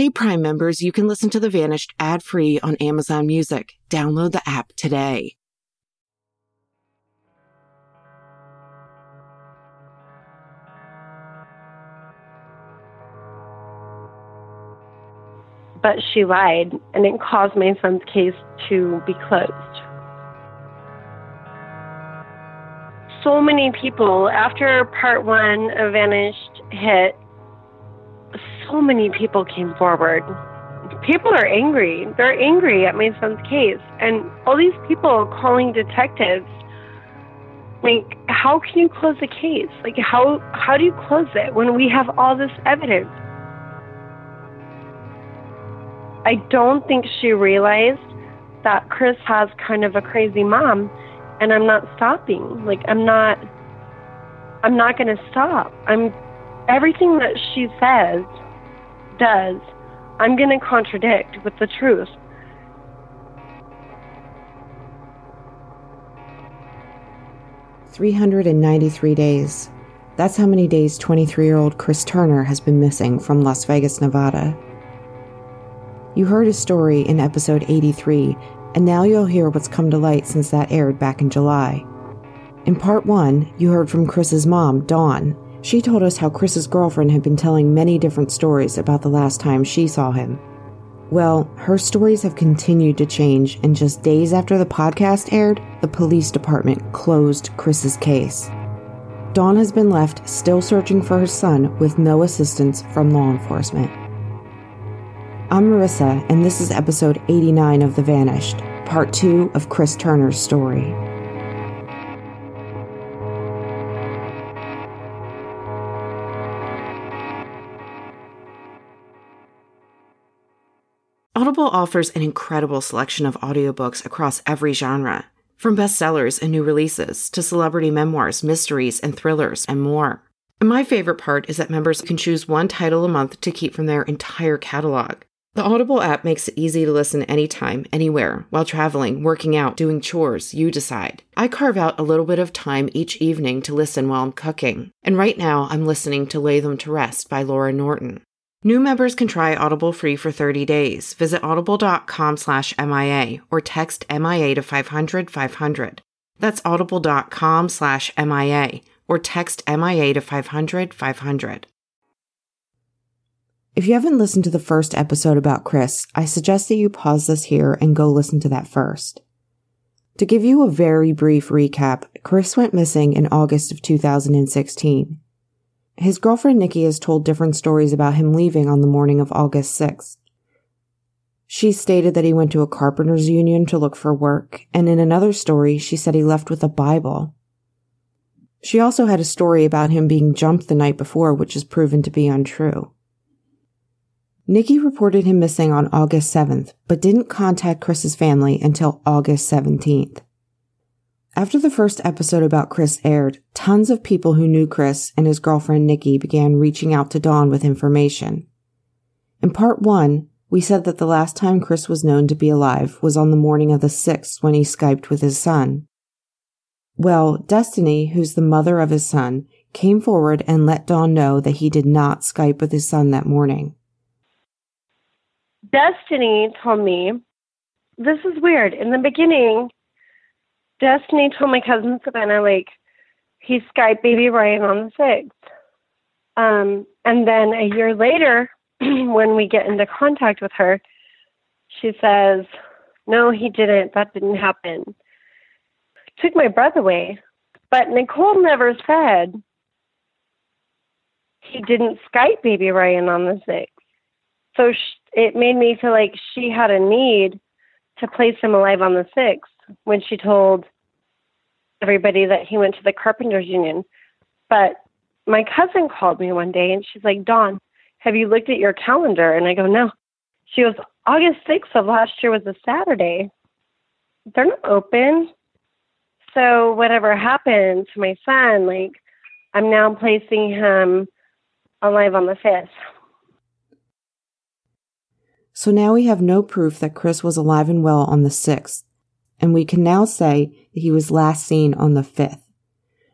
Hey Prime members, you can listen to The Vanished ad-free on Amazon Music. Download the app today. But she lied, and it caused my son's case to be closed. So many people, after part one of Vanished hit, so many people came forward. People are angry. They're angry at my son's case. And all these people calling detectives, like, how can you close the case? Like, how, how do you close it when we have all this evidence? I don't think she realized that Chris has kind of a crazy mom and I'm not stopping. Like I'm not I'm not going to stop. I'm everything that she says does, I'm going to contradict with the truth. Three hundred and ninety-three days. That's how many days 23 year old Chris Turner has been missing from Las Vegas, Nevada. You heard his story in episode 83, and now you'll hear what's come to light since that aired back in July. In part one, you heard from Chris's mom, Dawn, she told us how Chris's girlfriend had been telling many different stories about the last time she saw him. Well, her stories have continued to change, and just days after the podcast aired, the police department closed Chris's case. Dawn has been left still searching for her son with no assistance from law enforcement. I'm Marissa, and this is episode 89 of The Vanished, part two of Chris Turner's story. Audible offers an incredible selection of audiobooks across every genre, from bestsellers and new releases to celebrity memoirs, mysteries, and thrillers, and more. And my favorite part is that members can choose one title a month to keep from their entire catalog. The Audible app makes it easy to listen anytime, anywhere, while traveling, working out, doing chores, you decide. I carve out a little bit of time each evening to listen while I'm cooking. And right now, I'm listening to Lay Them to Rest by Laura Norton. New members can try Audible free for 30 days. Visit audible.com slash MIA or text MIA to 500 500. That's audible.com slash MIA or text MIA to 500 500. If you haven't listened to the first episode about Chris, I suggest that you pause this here and go listen to that first. To give you a very brief recap, Chris went missing in August of 2016. His girlfriend Nikki has told different stories about him leaving on the morning of August 6th. She stated that he went to a carpenter's union to look for work, and in another story, she said he left with a Bible. She also had a story about him being jumped the night before, which is proven to be untrue. Nikki reported him missing on August 7th, but didn't contact Chris's family until August 17th. After the first episode about Chris aired, tons of people who knew Chris and his girlfriend Nikki began reaching out to Dawn with information. In part one, we said that the last time Chris was known to be alive was on the morning of the 6th when he Skyped with his son. Well, Destiny, who's the mother of his son, came forward and let Dawn know that he did not Skype with his son that morning. Destiny told me, this is weird. In the beginning, Destiny told my cousin Savannah, like, he Skyped baby Ryan on the 6th. Um, and then a year later, when we get into contact with her, she says, No, he didn't. That didn't happen. Took my breath away. But Nicole never said he didn't Skype baby Ryan on the 6th. So it made me feel like she had a need to place him alive on the 6th when she told everybody that he went to the carpenters union. But my cousin called me one day and she's like, Dawn, have you looked at your calendar? And I go, no. She goes, August 6th of last year was a Saturday. They're not open. So whatever happened to my son, like I'm now placing him alive on the 5th. So now we have no proof that Chris was alive and well on the 6th and we can now say that he was last seen on the 5th.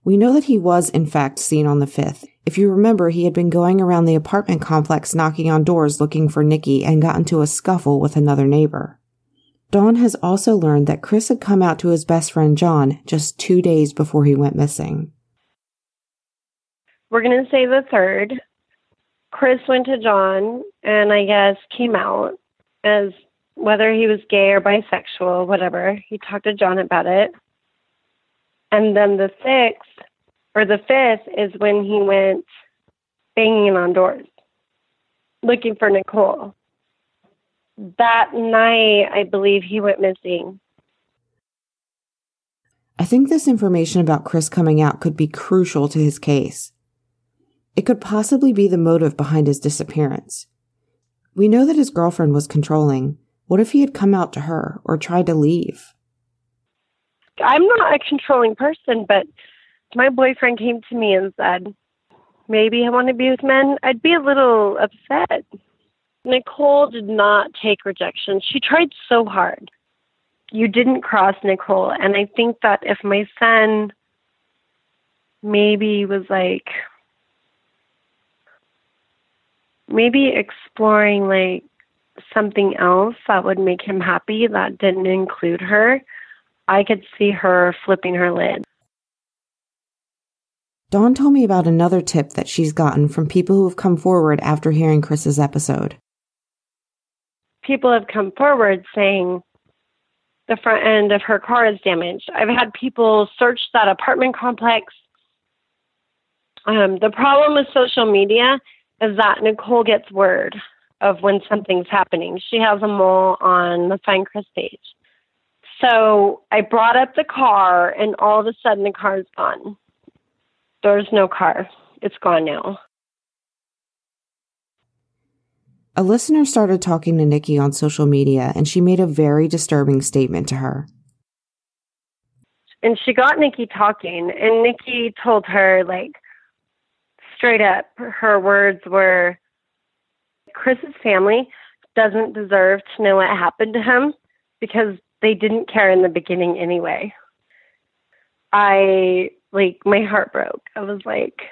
We know that he was, in fact, seen on the 5th. If you remember, he had been going around the apartment complex knocking on doors looking for Nikki and got into a scuffle with another neighbor. Dawn has also learned that Chris had come out to his best friend John just two days before he went missing. We're going to say the third. Chris went to John and I guess came out as whether he was gay or bisexual, whatever. He talked to John about it. And then the sixth or the fifth is when he went banging on doors looking for Nicole. That night, I believe he went missing. I think this information about Chris coming out could be crucial to his case. It could possibly be the motive behind his disappearance. We know that his girlfriend was controlling. What if he had come out to her or tried to leave? I'm not a controlling person, but my boyfriend came to me and said, maybe I want to be with men, I'd be a little upset. Nicole did not take rejection. She tried so hard. You didn't cross Nicole. And I think that if my son maybe was like, maybe exploring like something else that would make him happy that didn't include her, I could see her flipping her lid. Dawn told me about another tip that she's gotten from people who have come forward after hearing Chris's episode. People have come forward saying the front end of her car is damaged. I've had people search that apartment complex. Um, the problem with social media is that Nicole gets word of when something's happening. She has a mole on the Find Chris page. So I brought up the car, and all of a sudden the car's gone. There's no car. It's gone now. A listener started talking to Nikki on social media, and she made a very disturbing statement to her. And she got Nikki talking, and Nikki told her, like, straight up, her words were Chris's family doesn't deserve to know what happened to him because they didn't care in the beginning anyway. I like my heart broke. I was like,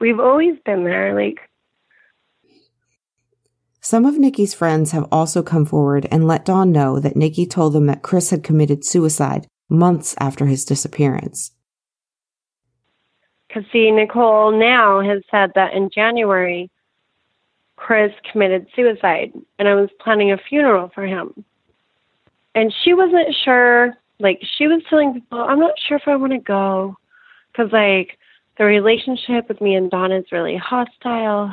we've always been there. Like, some of Nikki's friends have also come forward and let Dawn know that Nikki told them that Chris had committed suicide months after his disappearance. Because, see, Nicole now has said that in January, Chris committed suicide, and I was planning a funeral for him. And she wasn't sure, like, she was telling people, I'm not sure if I want to go because like the relationship with me and Dawn is really hostile.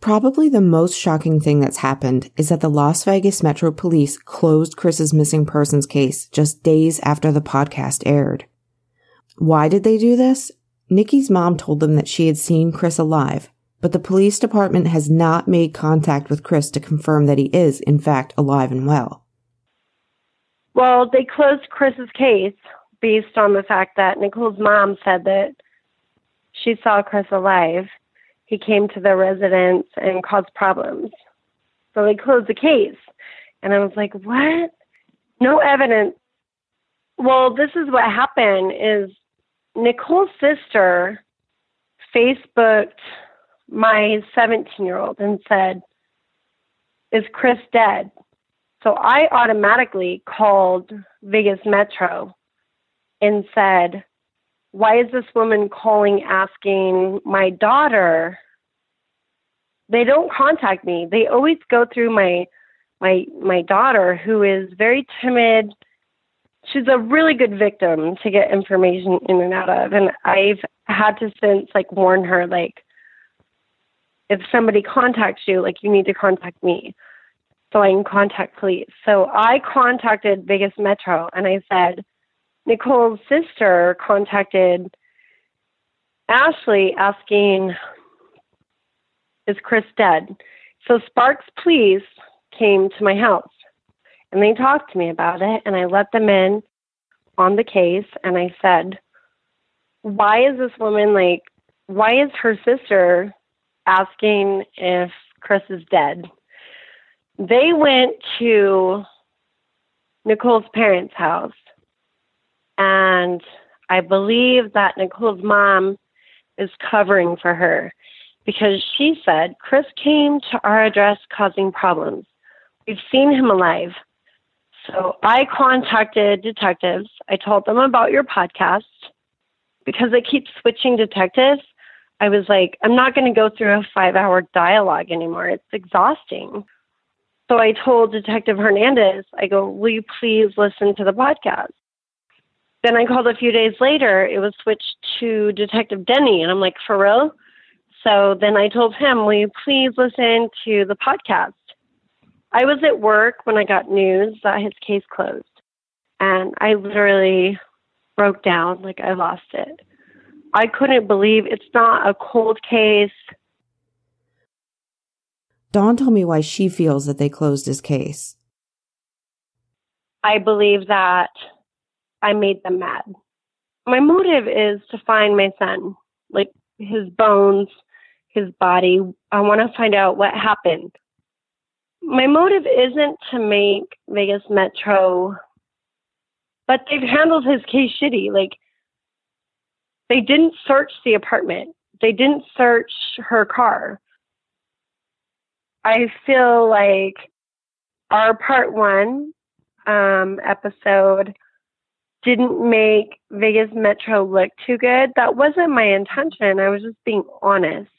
Probably the most shocking thing that's happened is that the Las Vegas Metro Police closed Chris's missing persons case just days after the podcast aired. Why did they do this? Nikki's mom told them that she had seen Chris alive, but the police department has not made contact with Chris to confirm that he is, in fact, alive and well. Well, they closed Chris's case based on the fact that Nicole's mom said that she saw Chris alive. He came to the residence and caused problems. So they closed the case. And I was like, what? No evidence. Well, this is what happened is Nicole's sister Facebooked my 17 year old and said, Is Chris dead? So I automatically called Vegas Metro and said, Why is this woman calling asking my daughter? They don't contact me. They always go through my my my daughter who is very timid. She's a really good victim to get information in and out of. And I've had to since like warn her like if somebody contacts you, like you need to contact me so I can contact police. So I contacted Vegas Metro and I said, Nicole's sister contacted Ashley asking, Is Chris dead? So Sparks Police came to my house and they talked to me about it and I let them in on the case and I said, Why is this woman like, why is her sister asking if Chris is dead? They went to Nicole's parents' house And I believe that Nicole's mom is covering for her because she said Chris came to our address causing problems. We've seen him alive. So I contacted detectives. I told them about your podcast because they keep switching detectives. I was like, I'm not going to go through a five hour dialogue anymore. It's exhausting. So I told Detective Hernandez, I go, Will you please listen to the podcast? Then I called a few days later. It was switched to Detective Denny. And I'm like, For real? So then I told him, Will you please listen to the podcast? I was at work when I got news that his case closed. And I literally broke down like I lost it. I couldn't believe it's not a cold case. Dawn told me why she feels that they closed his case. I believe that I made them mad. My motive is to find my son, like his bones, his body. I want to find out what happened. My motive isn't to make Vegas Metro, but they've handled his case shitty. Like, they didn't search the apartment, they didn't search her car. I feel like our part one um, episode didn't make Vegas Metro look too good. That wasn't my intention. I was just being honest.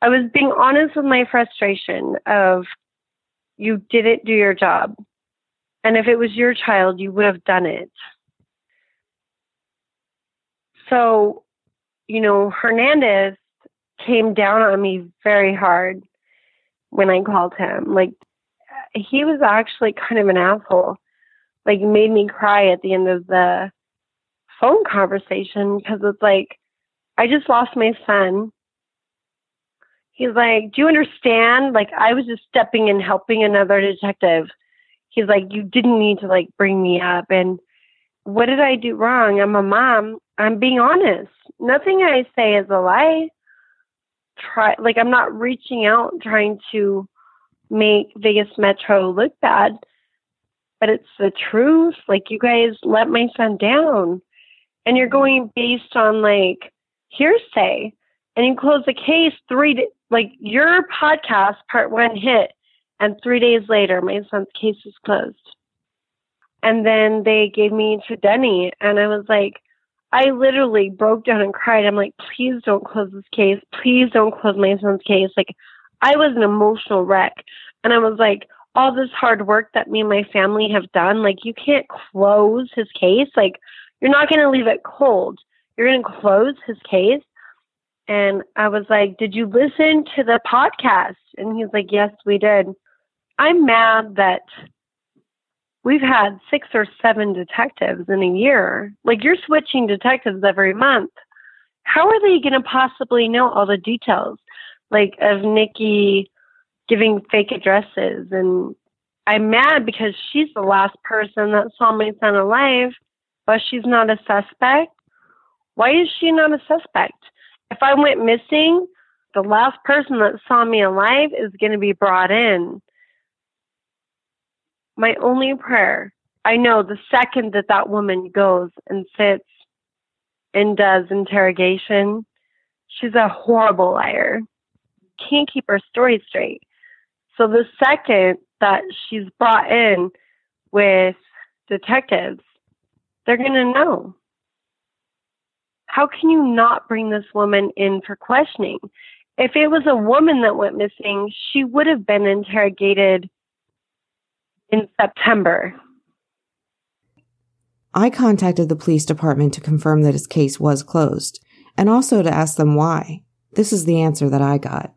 I was being honest with my frustration of you didn't do your job. And if it was your child, you would have done it. So, you know, Hernandez came down on me very hard when I called him. Like, he was actually kind of an asshole. Like, made me cry at the end of the phone conversation because it's like, I just lost my son he's like, Do you understand? Like, I was just stepping in helping another detective. He's like, You didn't need to like bring me up. And what did I do wrong? I'm a mom. I'm being honest. Nothing I say is a lie. Try like I'm not reaching out trying to make Vegas Metro look bad, but it's the truth. Like you guys let my son down, and you're going based on like hearsay, and you close the case three like your podcast part one hit and three days later my son's case is closed and then they gave me to denny and i was like i literally broke down and cried. I'm like please don't close this case. Please don't close my son's case. Like i was an emotional wreck. And i was like all this hard work that me and my family have done like you can't close his case. Like you're not going to leave it cold. You're going to close his case. And I was like, Did you listen to the podcast? And he's like, Yes, we did. I'm mad that we've had six or seven detectives in a year. Like, you're switching detectives every month. How are they going to possibly know all the details, like, of Nikki giving fake addresses? And I'm mad because she's the last person that saw my son alive, but she's not a suspect. Why is she not a suspect? if I went missing, the last person that saw me alive is going to be brought in. My only prayer, I know the second that that woman goes and sits and does interrogation, she's a horrible liar. Can't keep her story straight. So the second that she's brought in with detectives, they're going to know how can you not bring this woman in for questioning? If it was a woman that went missing, she would have been interrogated in September. I contacted the police department to confirm that his case was closed and also to ask them why. This is the answer that I got.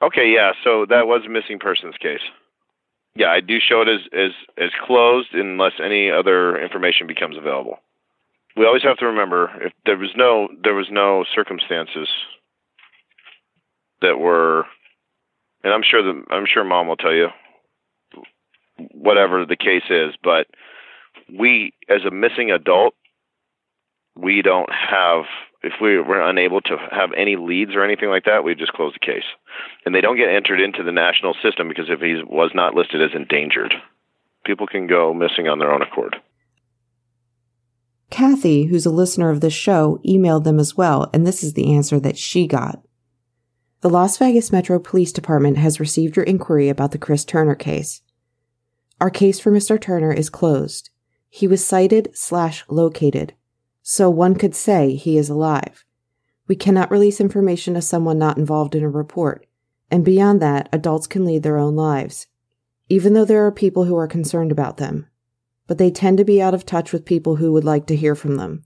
Okay, yeah, so that was a missing persons case. Yeah, I do show it as as as closed unless any other information becomes available we always have to remember if there was no there was no circumstances that were and I'm sure that I'm sure mom will tell you whatever the case is, but we as a missing adult we don't have if we were unable to have any leads or anything like that, we just close the case. And they don't get entered into the national system because if he was not listed as endangered, people can go missing on their own accord. Kathy, who's a listener of this show, emailed them as well, and this is the answer that she got. The Las Vegas Metro Police Department has received your inquiry about the Chris Turner case. Our case for Mr. Turner is closed. He was sighted slash located, so one could say he is alive. We cannot release information to someone not involved in a report, and beyond that, adults can lead their own lives, even though there are people who are concerned about them. But they tend to be out of touch with people who would like to hear from them.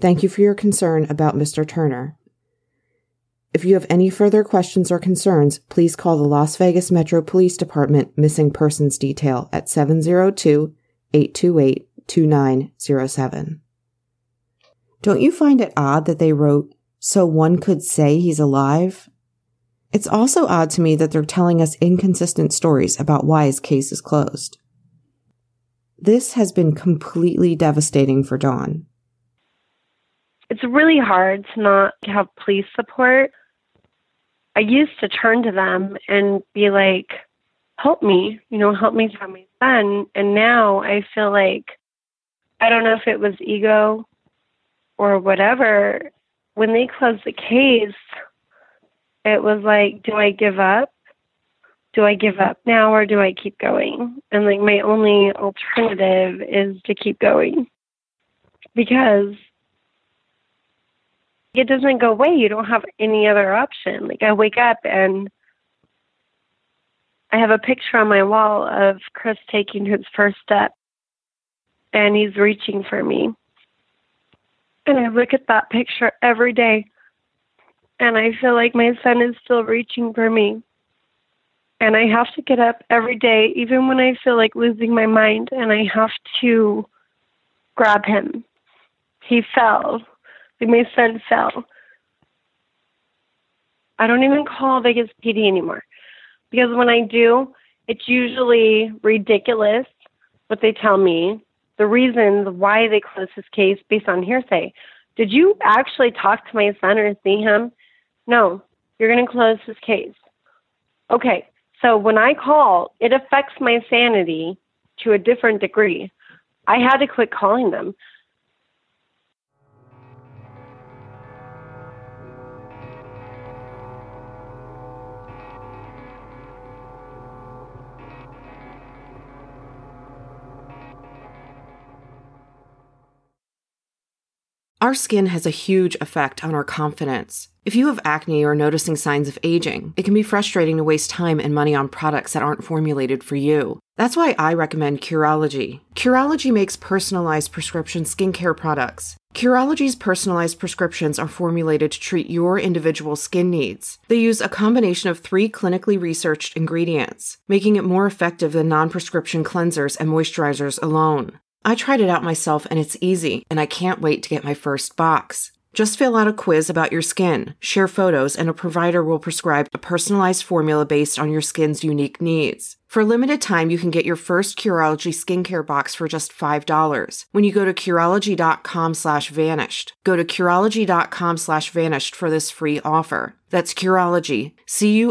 Thank you for your concern about Mr. Turner. If you have any further questions or concerns, please call the Las Vegas Metro Police Department Missing Persons Detail at 702 828 2907. Don't you find it odd that they wrote, so one could say he's alive? It's also odd to me that they're telling us inconsistent stories about why his case is closed. This has been completely devastating for Dawn. It's really hard to not have police support. I used to turn to them and be like, help me, you know, help me find my son. And now I feel like I don't know if it was ego or whatever. When they closed the case, it was like, do I give up? Do I give up now or do I keep going? And like my only alternative is to keep going because it doesn't go away. You don't have any other option. Like I wake up and I have a picture on my wall of Chris taking his first step and he's reaching for me. And I look at that picture every day and I feel like my son is still reaching for me. And I have to get up every day, even when I feel like losing my mind, and I have to grab him. He fell. My son fell. I don't even call Vegas PD anymore because when I do, it's usually ridiculous what they tell me the reasons why they close his case based on hearsay. Did you actually talk to my son or see him? No, you're going to close his case. Okay, so when I call, it affects my sanity to a different degree. I had to quit calling them. Our skin has a huge effect on our confidence. If you have acne or noticing signs of aging, it can be frustrating to waste time and money on products that aren't formulated for you. That's why I recommend Curology. Curology makes personalized prescription skincare products. Curology's personalized prescriptions are formulated to treat your individual skin needs. They use a combination of three clinically researched ingredients, making it more effective than non prescription cleansers and moisturizers alone. I tried it out myself and it's easy, and I can't wait to get my first box. Just fill out a quiz about your skin, share photos, and a provider will prescribe a personalized formula based on your skin's unique needs. For a limited time, you can get your first Curology skincare box for just $5 when you go to Curology.com slash vanished. Go to Curology.com slash vanished for this free offer. That's Curology, C-U-R-O-L-O-G-Y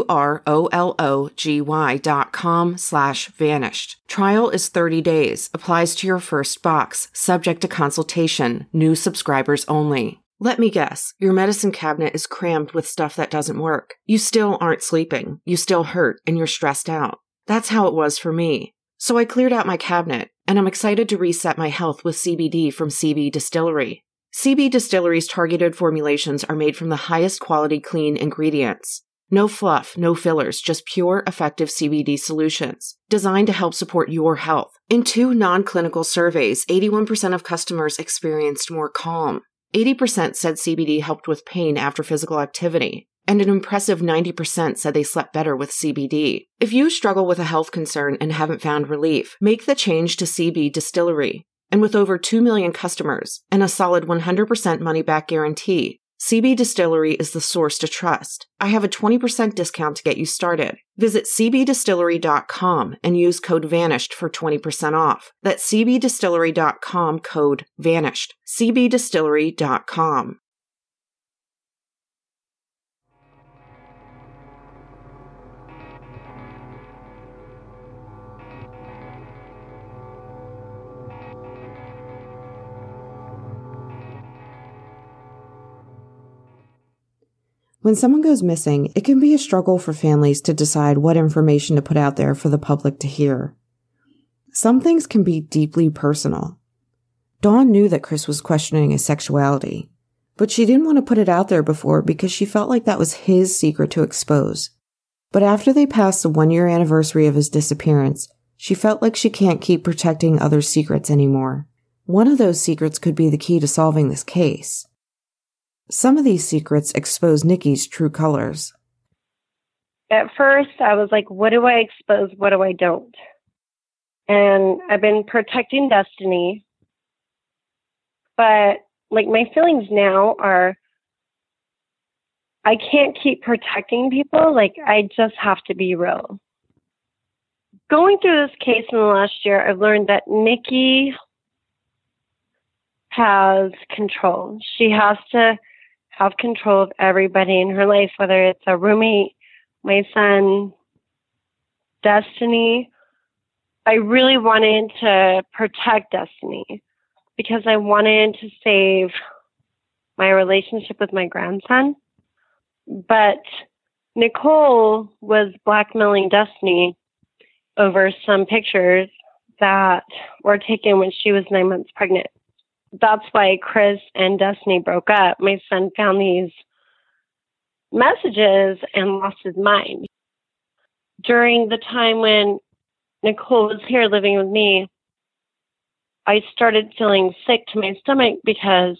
dot com slash vanished. Trial is 30 days, applies to your first box, subject to consultation, new subscribers only. Let me guess, your medicine cabinet is crammed with stuff that doesn't work. You still aren't sleeping, you still hurt, and you're stressed out. That's how it was for me. So I cleared out my cabinet, and I'm excited to reset my health with CBD from CB Distillery. CB Distillery's targeted formulations are made from the highest quality clean ingredients. No fluff, no fillers, just pure, effective CBD solutions designed to help support your health. In two non clinical surveys, 81% of customers experienced more calm. 80% said CBD helped with pain after physical activity, and an impressive 90% said they slept better with CBD. If you struggle with a health concern and haven't found relief, make the change to CB Distillery. And with over 2 million customers and a solid 100% money back guarantee, CB Distillery is the source to trust. I have a 20% discount to get you started. Visit cbdistillery.com and use code VANISHED for 20% off. That's cbdistillery.com code VANISHED. cbdistillery.com. When someone goes missing, it can be a struggle for families to decide what information to put out there for the public to hear. Some things can be deeply personal. Dawn knew that Chris was questioning his sexuality, but she didn't want to put it out there before because she felt like that was his secret to expose. But after they passed the one year anniversary of his disappearance, she felt like she can't keep protecting others' secrets anymore. One of those secrets could be the key to solving this case. Some of these secrets expose Nikki's true colors. At first, I was like, what do I expose? What do I don't? And I've been protecting Destiny. But like my feelings now are I can't keep protecting people. Like I just have to be real. Going through this case in the last year, I've learned that Nikki has control. She has to have control of everybody in her life, whether it's a roommate, my son, Destiny. I really wanted to protect Destiny because I wanted to save my relationship with my grandson. But Nicole was blackmailing Destiny over some pictures that were taken when she was nine months pregnant that's why Chris and Destiny broke up. My son found these messages and lost his mind. During the time when Nicole was here living with me, I started feeling sick to my stomach because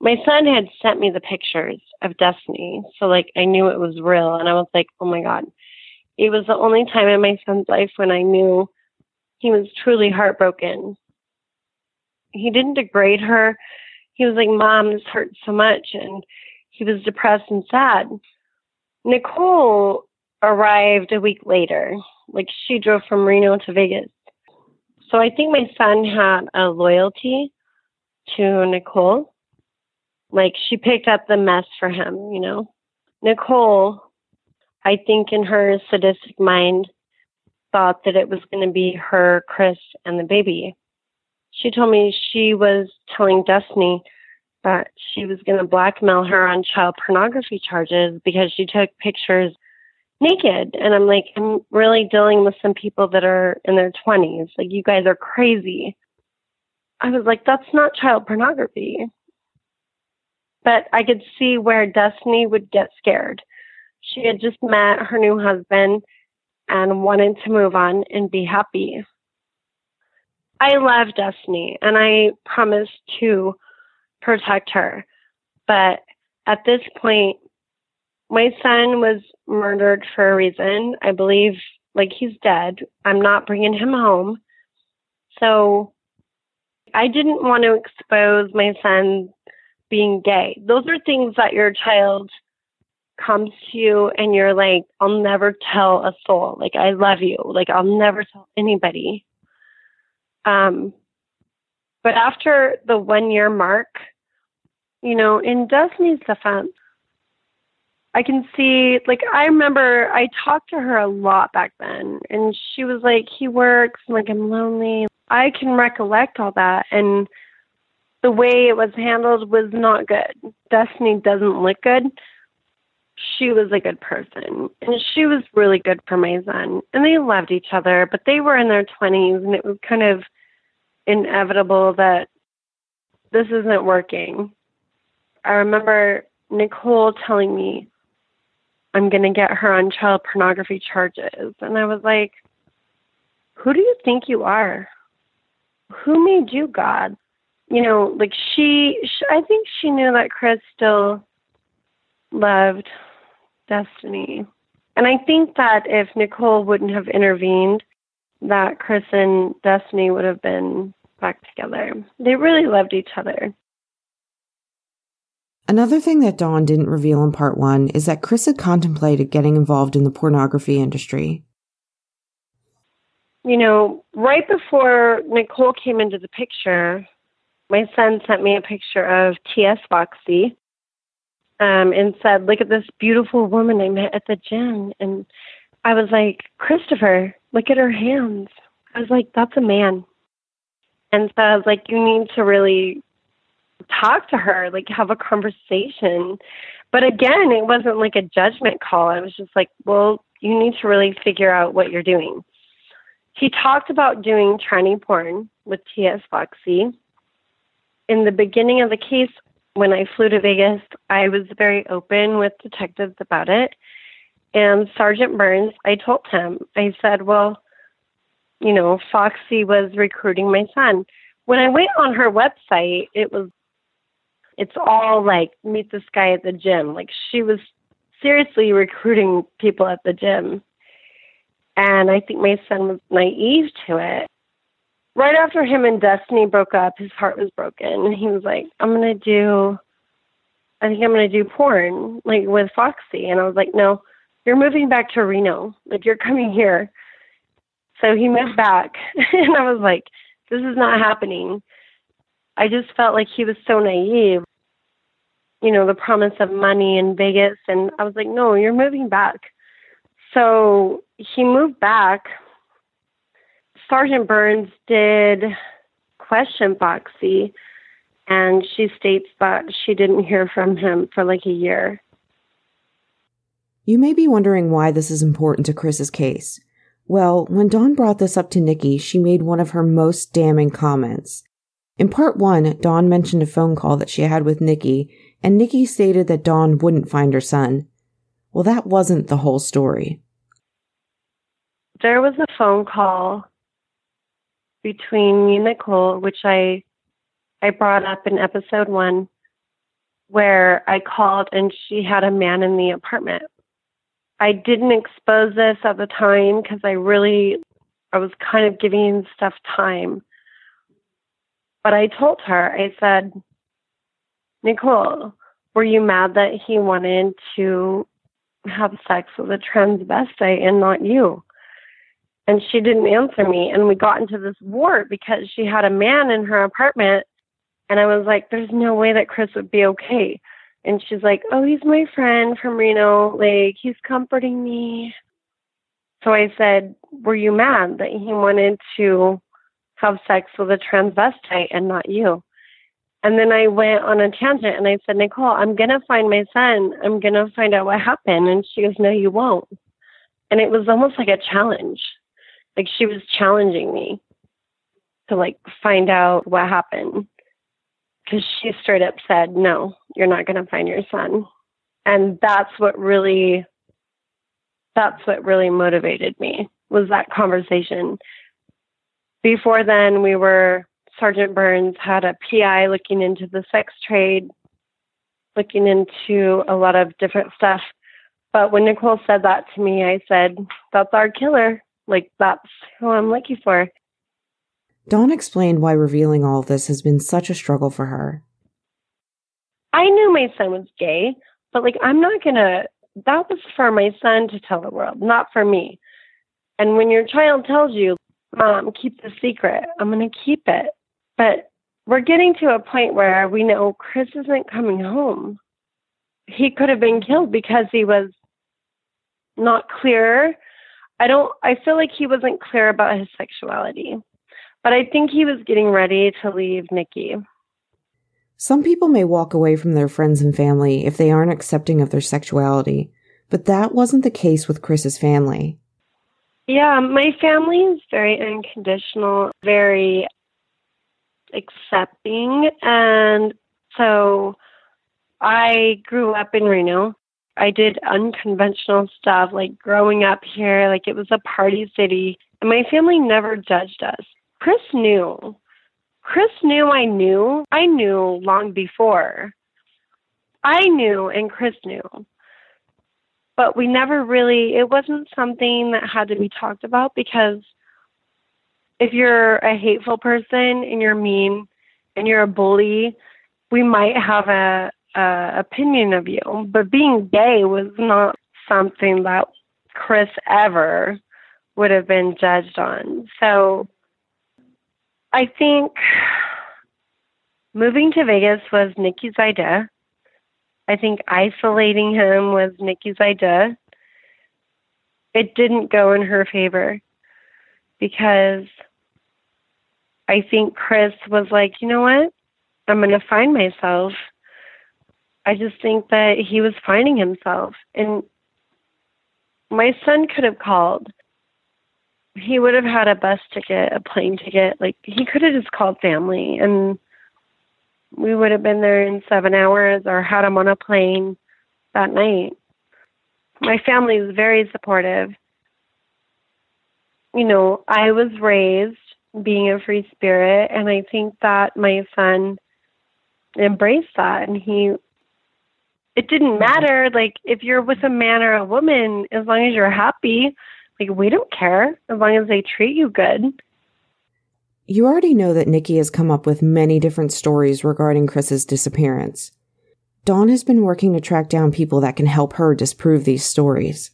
my son had sent me the pictures of Destiny. So, like, I knew it was real. And I was like, oh my God. It was the only time in my son's life when I knew he was truly heartbroken he didn't degrade her. He was like, Mom, this hurts so much. And he was depressed and sad. Nicole arrived a week later. Like she drove from Reno to Vegas. So I think my son had a loyalty to Nicole. Like she picked up the mess for him, you know. Nicole, I think in her sadistic mind, thought that it was going to be her, Chris, and the baby she told me she was telling Destiny that she was going to blackmail her on child pornography charges because she took pictures naked. And I'm like, I'm really dealing with some people that are in their 20s. Like, you guys are crazy. I was like, that's not child pornography. But I could see where Destiny would get scared. She had just met her new husband and wanted to move on and be happy. I love Destiny and I promised to protect her. But at this point, my son was murdered for a reason. I believe like he's dead. I'm not bringing him home. So I didn't want to expose my son being gay. Those are things that your child comes to you and you're like, I'll never tell a soul. Like, I love you. Like, I'll never tell anybody. Um, but after the one year mark, you know, in Destiny's defense, I can see, like, I remember I talked to her a lot back then, and she was like, he works, like, I'm lonely. I can recollect all that, and the way it was handled was not good. Destiny doesn't look good. She was a good person, and she was really good for my son, and they loved each other, but they were in their 20s, and it was kind of inevitable that this isn't working. I remember Nicole telling me I'm going to get her on child pornography charges. And I was like, who do you think you are? Who made you God? You know, like she, she I think she knew that Chris still loved Destiny. And I think that if Nicole wouldn't have intervened, that Chris and Destiny would have been back together. They really loved each other. Another thing that Dawn didn't reveal in part one is that Chris had contemplated getting involved in the pornography industry. You know, right before Nicole came into the picture, my son sent me a picture of T.S. Foxy um, and said, Look at this beautiful woman I met at the gym. And I was like, Christopher, look at her hands. I was like, That's a man. And so I was like, You need to really talk to her, like have a conversation. But again, it wasn't like a judgment call. I was just like, well, you need to really figure out what you're doing. He talked about doing tranny porn with T.S. Foxy. In the beginning of the case, when I flew to Vegas, I was very open with detectives about it. And Sergeant Burns, I told him, I said, well, you know, Foxy was recruiting my son. When I went on her website, it was, it's all like, meet this guy at the gym. Like she was seriously recruiting people at the gym. And I think my son was naive to it. Right after him and Destiny broke up, his heart was broken. He was like, I'm going to do, I think I'm going to do porn, like with Foxy. And I was like, no, you're moving back to Reno. Like, you're coming here. So he moved back. and I was like, this is not happening. I just felt like he was so naive. You know, the promise of money in Vegas. And I was like, no, you're moving back. So he moved back. Sergeant Burns did question Foxy, and she states that she didn't hear from him for like a year. You may be wondering why this is important to Chris's case. Well, when Dawn brought this up to Nikki, she made one of her most damning comments. In part one, Dawn mentioned a phone call that she had with Nikki, and Nikki stated that Dawn wouldn't find her son. Well, that wasn't the whole story. There was a phone call between me and Nicole, which I I brought up in episode one, where I called and she had a man in the apartment. I didn't expose this at the time because I really I was kind of giving stuff time. But I told her, I said, Nicole, were you mad that he wanted to have sex with a transvestite and not you? And she didn't answer me. And we got into this war because she had a man in her apartment. And I was like, there's no way that Chris would be okay. And she's like, oh, he's my friend from Reno. Like, he's comforting me. So I said, were you mad that he wanted to have sex with a transvestite and not you? And then I went on a tangent and I said, Nicole, I'm going to find my son. I'm going to find out what happened. And she goes, No, you won't. And it was almost like a challenge. Like she was challenging me to like find out what happened. Because she straight up said, No, you're not going to find your son. And that's what really, that's what really motivated me was that conversation. Before then, we were Sergeant Burns had a PI looking into the sex trade, looking into a lot of different stuff. But when Nicole said that to me, I said, That's our killer. Like, that's who I'm looking for. Dawn explained why revealing all this has been such a struggle for her. I knew my son was gay, but like, I'm not to, that was for my son to tell the world, not for me. And when your child tells you, Mom, keep the secret, I'm to keep it. But we're getting to a point where we know Chris isn't coming home. He could have been killed because he was not clear. I don't I feel like he wasn't clear about his sexuality. But I think he was getting ready to leave Nikki. Some people may walk away from their friends and family if they aren't accepting of their sexuality, but that wasn't the case with Chris's family. Yeah, my family is very unconditional, very accepting. And so I grew up in Reno. I did unconventional stuff like growing up here, like it was a party city. And my family never judged us. Chris knew. Chris knew I knew. I knew long before. I knew and Chris knew. But we never really, it wasn't something that had to be talked about because if you're a hateful person and you're mean and you're a bully, we might have a, a opinion of you. But being gay was not something that Chris ever would have been judged on. So I think moving to Vegas was Nikki's idea. I think isolating him was Nikki's idea. It didn't go in her favor because I think Chris was like, you know what? I'm going to find myself. I just think that he was finding himself. And my son could have called. He would have had a bus ticket, a plane ticket. Like, he could have just called family and we would have been there in seven hours or had him on a plane that night. My family is very supportive. You know, I was raised being a free spirit, and I think that my son embraced that and he it didn't matter. Like if you're with a man or a woman as long as you're happy like we don't care as long as they treat you good. You already know that nikki has come up with many different stories regarding chris's disappearance. Dawn has been working to track down people that can help her disprove these stories.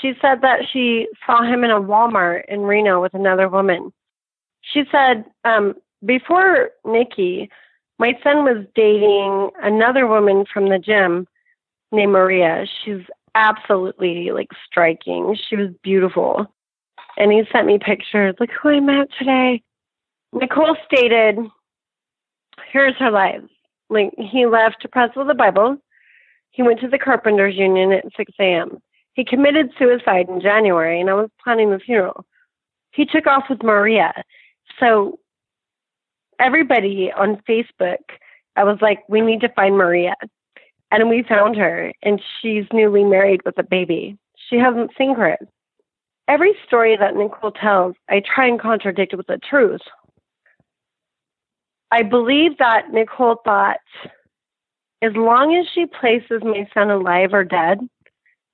She said that she saw him in a walmart in reno with another woman. She said um, before nikki my son was dating another woman from the gym named Maria. She's absolutely like striking. She was beautiful. And he sent me pictures. Look who I met today. Nicole stated, here's her life. Like he left to press with the Bible. He went to the Carpenters Union at 6 a.m. He committed suicide in January, and I was planning the funeral. He took off with Maria. So everybody on Facebook, I was like, we need to find Maria. And we found her, and she's newly married with a baby. She hasn't seen Chris. Every story that Nicole tells, I try and contradict with the truth. I believe that Nicole thought as long as she places my son alive or dead,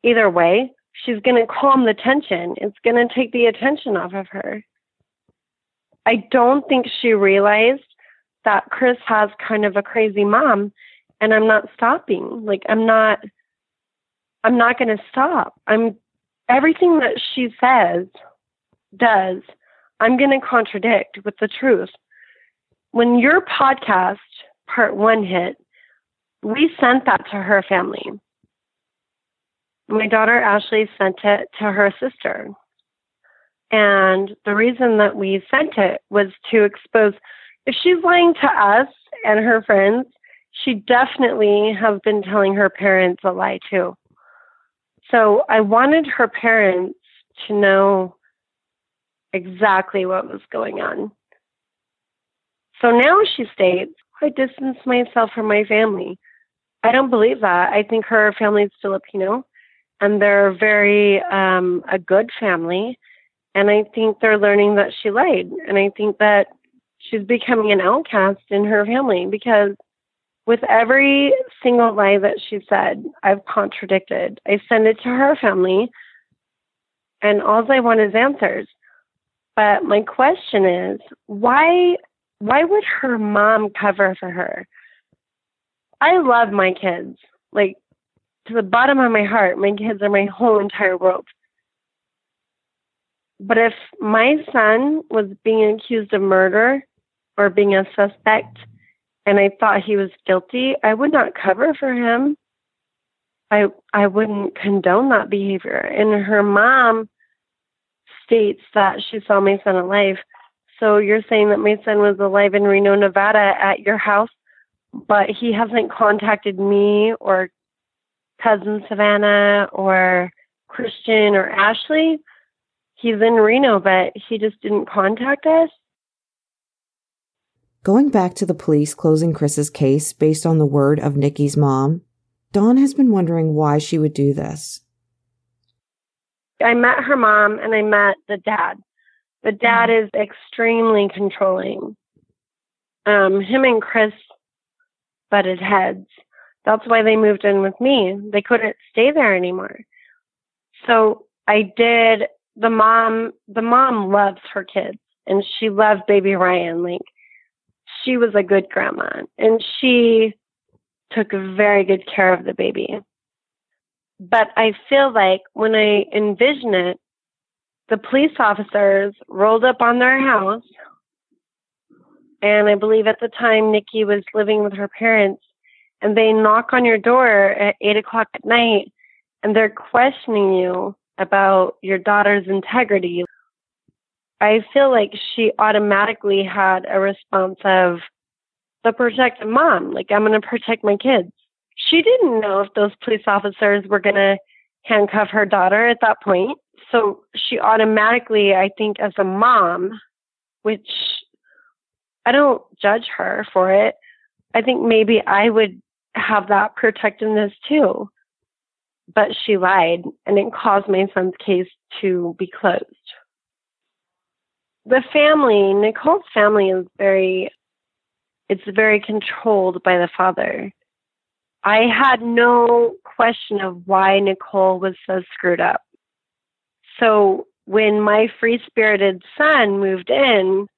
either way, she's going to calm the tension. It's going to take the attention off of her. I don't think she realized that Chris has kind of a crazy mom and I'm not stopping. Like I'm not I'm not going to stop. I'm everything that she says does I'm going to contradict with the truth. When your podcast part 1 hit, we sent that to her family. My daughter Ashley sent it to her sister. And the reason that we sent it was to expose if she's lying to us and her friends, she definitely has been telling her parents a lie too. So I wanted her parents to know exactly what was going on. So now she states, I distance myself from my family. I don't believe that. I think her family is Filipino and they're very um, a good family and I think they're learning that she lied. And I think that she's becoming an outcast in her family because with every single lie that she said, I've contradicted. I send it to her family, and all I want is answers. But my question is, why why would her mom cover for her? I love my kids. Like to the bottom of my heart, my kids are my whole entire world. But if my son was being accused of murder or being a suspect and I thought he was guilty, I would not cover for him. I I wouldn't condone that behavior. And her mom states that she saw my son alive. So you're saying that my son was alive in Reno, Nevada at your house, but he hasn't contacted me or cousin Savannah or Christian or Ashley he's in Reno, but he just didn't contact us. Going back to the police closing Chris's case based on the word of Nikki's mom, Dawn has been wondering why she would do this. I met her mom and I met the dad. The dad is extremely controlling. Um, him and Chris butted heads. That's why they moved in with me. They couldn't stay there anymore. So I did the mom the mom loves her kids and she loved baby Ryan. Like she was a good grandma and she took very good care of the baby. But I feel like when I envision it, the police officers rolled up on their house and I believe at the time Nikki was living with her parents and they knock on your door at eight o'clock at night and they're questioning you about your daughter's integrity, I feel like she automatically had a response of, the protective mom. Like, I'm going to protect my kids. She didn't know if those police officers were going to handcuff her daughter at that point. So she automatically, I think, as a mom, which I don't judge her for it, I think maybe I would have that protectiveness too. But she lied and it caused my son's case to be closed. The family, Nicole's family is very, it's very controlled by the father. I had no question of why Nicole was so screwed up. So when my free spirited son moved in,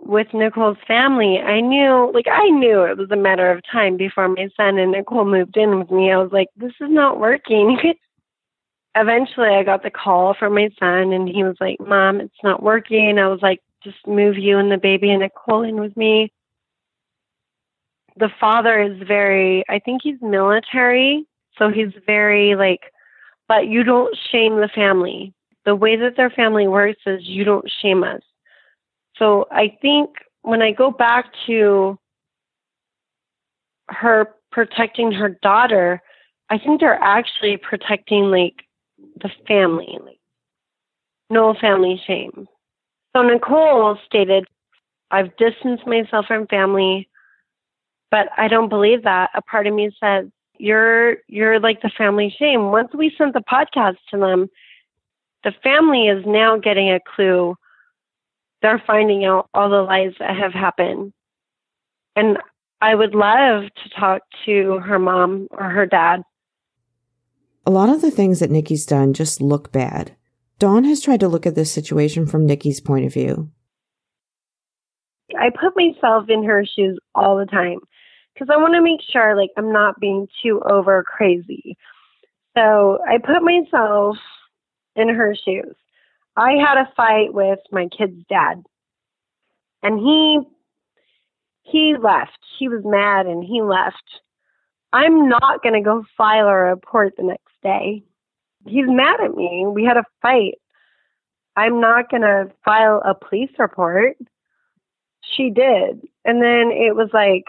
with Nicole's family, I knew, like, I knew it was a matter of time before my son and Nicole moved in with me. I was like, this is not working. Eventually, I got the call from my son, and he was like, Mom, it's not working. I was like, just move you and the baby and Nicole in with me. The father is very, I think he's military, so he's very like, but you don't shame the family. The way that their family works is you don't shame us so I think when I go back to her protecting her daughter, I think they're actually protecting like the family, like no family shame. So Nicole stated, I've distanced myself from family, but I don't believe that. A part of me says, You're you're like the family shame. Once we sent the podcast to them, the family is now getting a clue they're finding out all the lies that have happened. And I would love to talk to her mom or her dad. A lot of the things that Nikki's done just look bad. Dawn has tried to look at this situation from Nikki's point of view. I put myself in her shoes all the time because I want to make sure like I'm not being too over crazy. So I put myself in her shoes. I had a fight with my kid's dad, and he he left. He was mad and he left. I'm not going to go file a report the next day. He's mad at me. We had a fight. I'm not going to file a police report. She did. And then it was like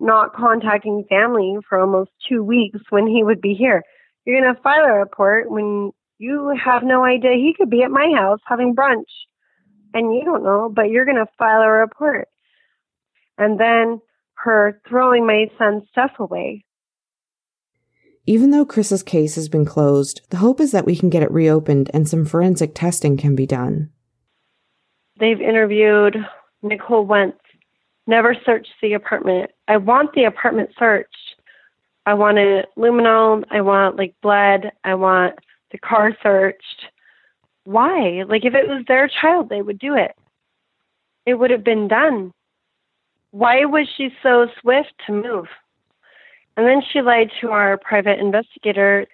not contacting family for almost two weeks when he would be here. You're going to file a report when you have no idea. He could be at my house having brunch and you don't know, but you're going to file a report. And then her throwing my son's stuff away. Even though Chris's case has been closed, the hope is that we can get it reopened and some forensic testing can be done. They've interviewed Nicole Wentz, never searched the apartment. I want the apartment searched. I want it luminol. I want like blood. I want the car searched. Why? Like, if it was their child, they would do it. It would have been done. Why was she so swift to move? And then she lied to our private investigator.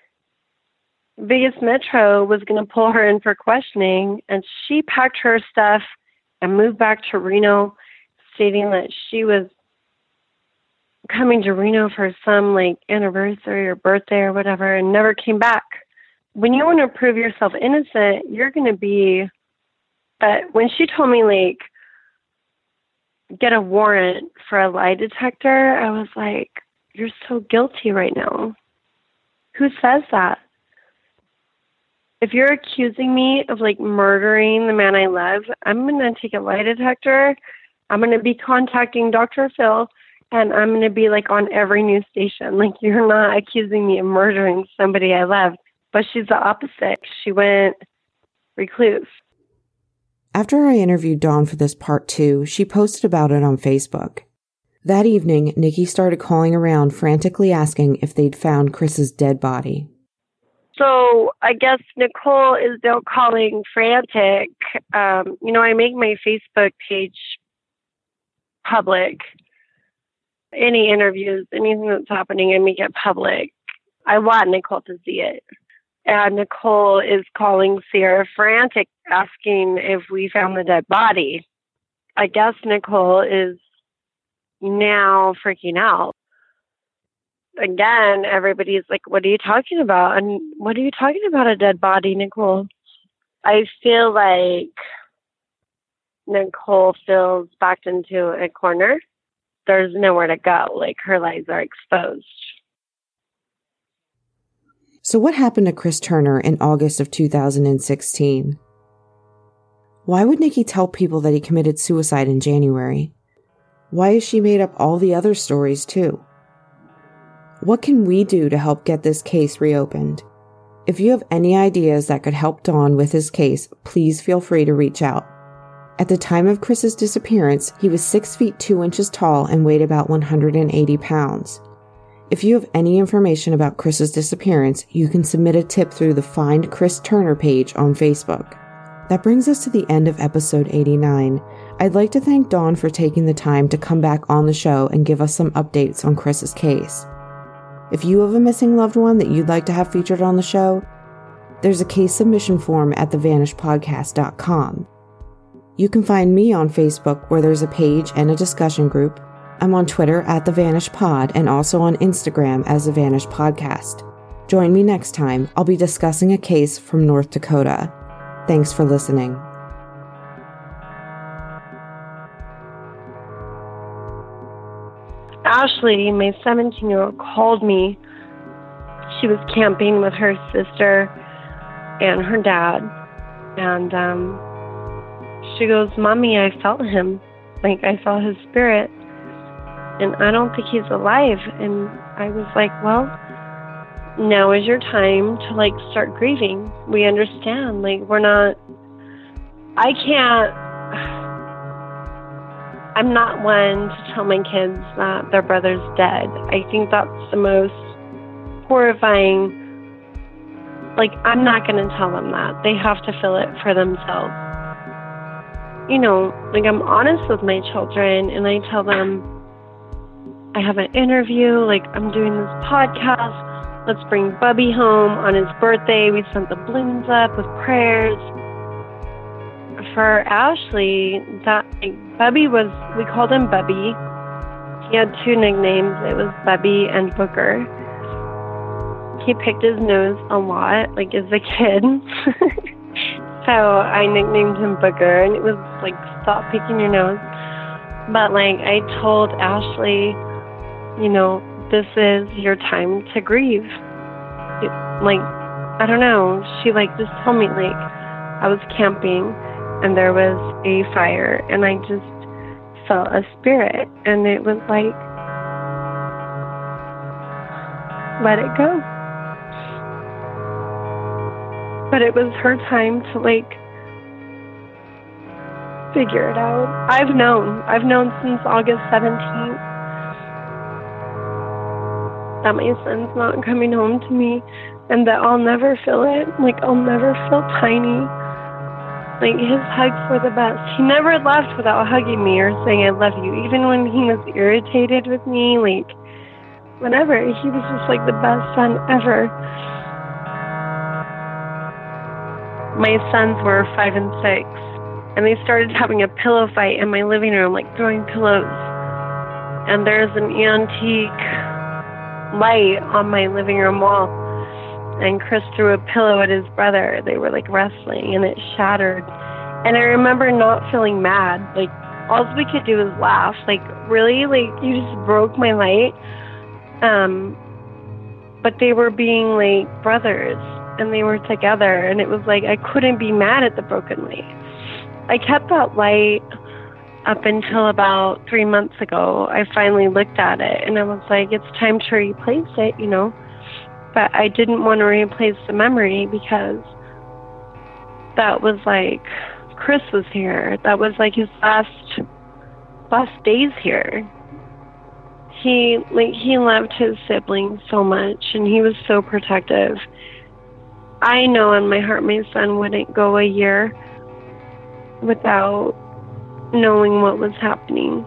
Vegas Metro was going to pull her in for questioning, and she packed her stuff and moved back to Reno, stating that she was coming to Reno for some like anniversary or birthday or whatever, and never came back when you want to prove yourself innocent, you're going to be. But when she told me, like, get a warrant for a lie detector, I was like, you're so guilty right now. Who says that? If you're accusing me of like murdering the man I love, I'm going to take a lie detector. I'm going to be contacting Dr. Phil and I'm going to be like on every news station. Like, you're not accusing me of murdering somebody I love. But she's the opposite. She went recluse. After I interviewed Dawn for this part two, she posted about it on Facebook. That evening, Nikki started calling around frantically asking if they'd found Chris's dead body. So I guess Nicole is now calling frantic. Um, you know, I make my Facebook page public. Any interviews, anything that's happening, I make it public. I want Nicole to see it and Nicole is calling Sierra frantic, asking if we found the dead body. I guess Nicole is now freaking out. Again, everybody's like, What are you talking about? And what are you talking about, a dead body, Nicole? I feel like Nicole feels backed into a corner there's nowhere to go. Like her lies are exposed. So, what happened to Chris Turner in August of 2016? Why would Nikki tell people that he committed suicide in January? Why has she made up all the other stories too? What can we do to help get this case reopened? If you have any ideas that could help Dawn with his case, please feel free to reach out. At the time of Chris's disappearance, he was 6 feet 2 inches tall and weighed about 180 pounds. If you have any information about Chris's disappearance, you can submit a tip through the Find Chris Turner page on Facebook. That brings us to the end of episode 89. I'd like to thank Dawn for taking the time to come back on the show and give us some updates on Chris's case. If you have a missing loved one that you'd like to have featured on the show, there's a case submission form at thevanishedpodcast.com. You can find me on Facebook where there's a page and a discussion group. I'm on Twitter at The Vanish Pod and also on Instagram as The Vanish Podcast. Join me next time. I'll be discussing a case from North Dakota. Thanks for listening. Ashley, my 17 year old, called me. She was camping with her sister and her dad. And um, she goes, Mommy, I felt him. Like, I saw his spirit. And I don't think he's alive. And I was like, Well, now is your time to like start grieving. We understand. Like, we're not, I can't, I'm not one to tell my kids that their brother's dead. I think that's the most horrifying. Like, I'm not going to tell them that. They have to feel it for themselves you know, like I'm honest with my children and I tell them I have an interview, like I'm doing this podcast. Let's bring Bubby home on his birthday. We sent the balloons up with prayers. For Ashley, that like, Bubby was we called him Bubby. He had two nicknames. It was Bubby and Booger. He picked his nose a lot, like as a kid. So I nicknamed him Booger, and it was like, stop picking your nose. But like, I told Ashley, you know, this is your time to grieve. It, like, I don't know. She like just told me like, I was camping, and there was a fire, and I just felt a spirit, and it was like, let it go but it was her time to like figure it out. I've known. I've known since August 17th that my son's not coming home to me and that I'll never feel it. Like, I'll never feel tiny. Like, his hugs were the best. He never left without hugging me or saying, I love you. Even when he was irritated with me, like, whatever. He was just like the best son ever. my sons were five and six, and they started having a pillow fight in my living room, like throwing pillows. And there's an antique light on my living room wall. And Chris threw a pillow at his brother. They were like wrestling, and it shattered. And I remember not feeling mad. Like, all we could do was laugh. Like, really? Like, you just broke my light? Um, but they were being like brothers and they were together and it was like I couldn't be mad at the broken light. I kept that light up until about three months ago. I finally looked at it and I was like, it's time to replace it, you know. But I didn't want to replace the memory because that was like Chris was here. That was like his last last days here. He like he loved his siblings so much and he was so protective I know in my heart my son wouldn't go a year without knowing what was happening.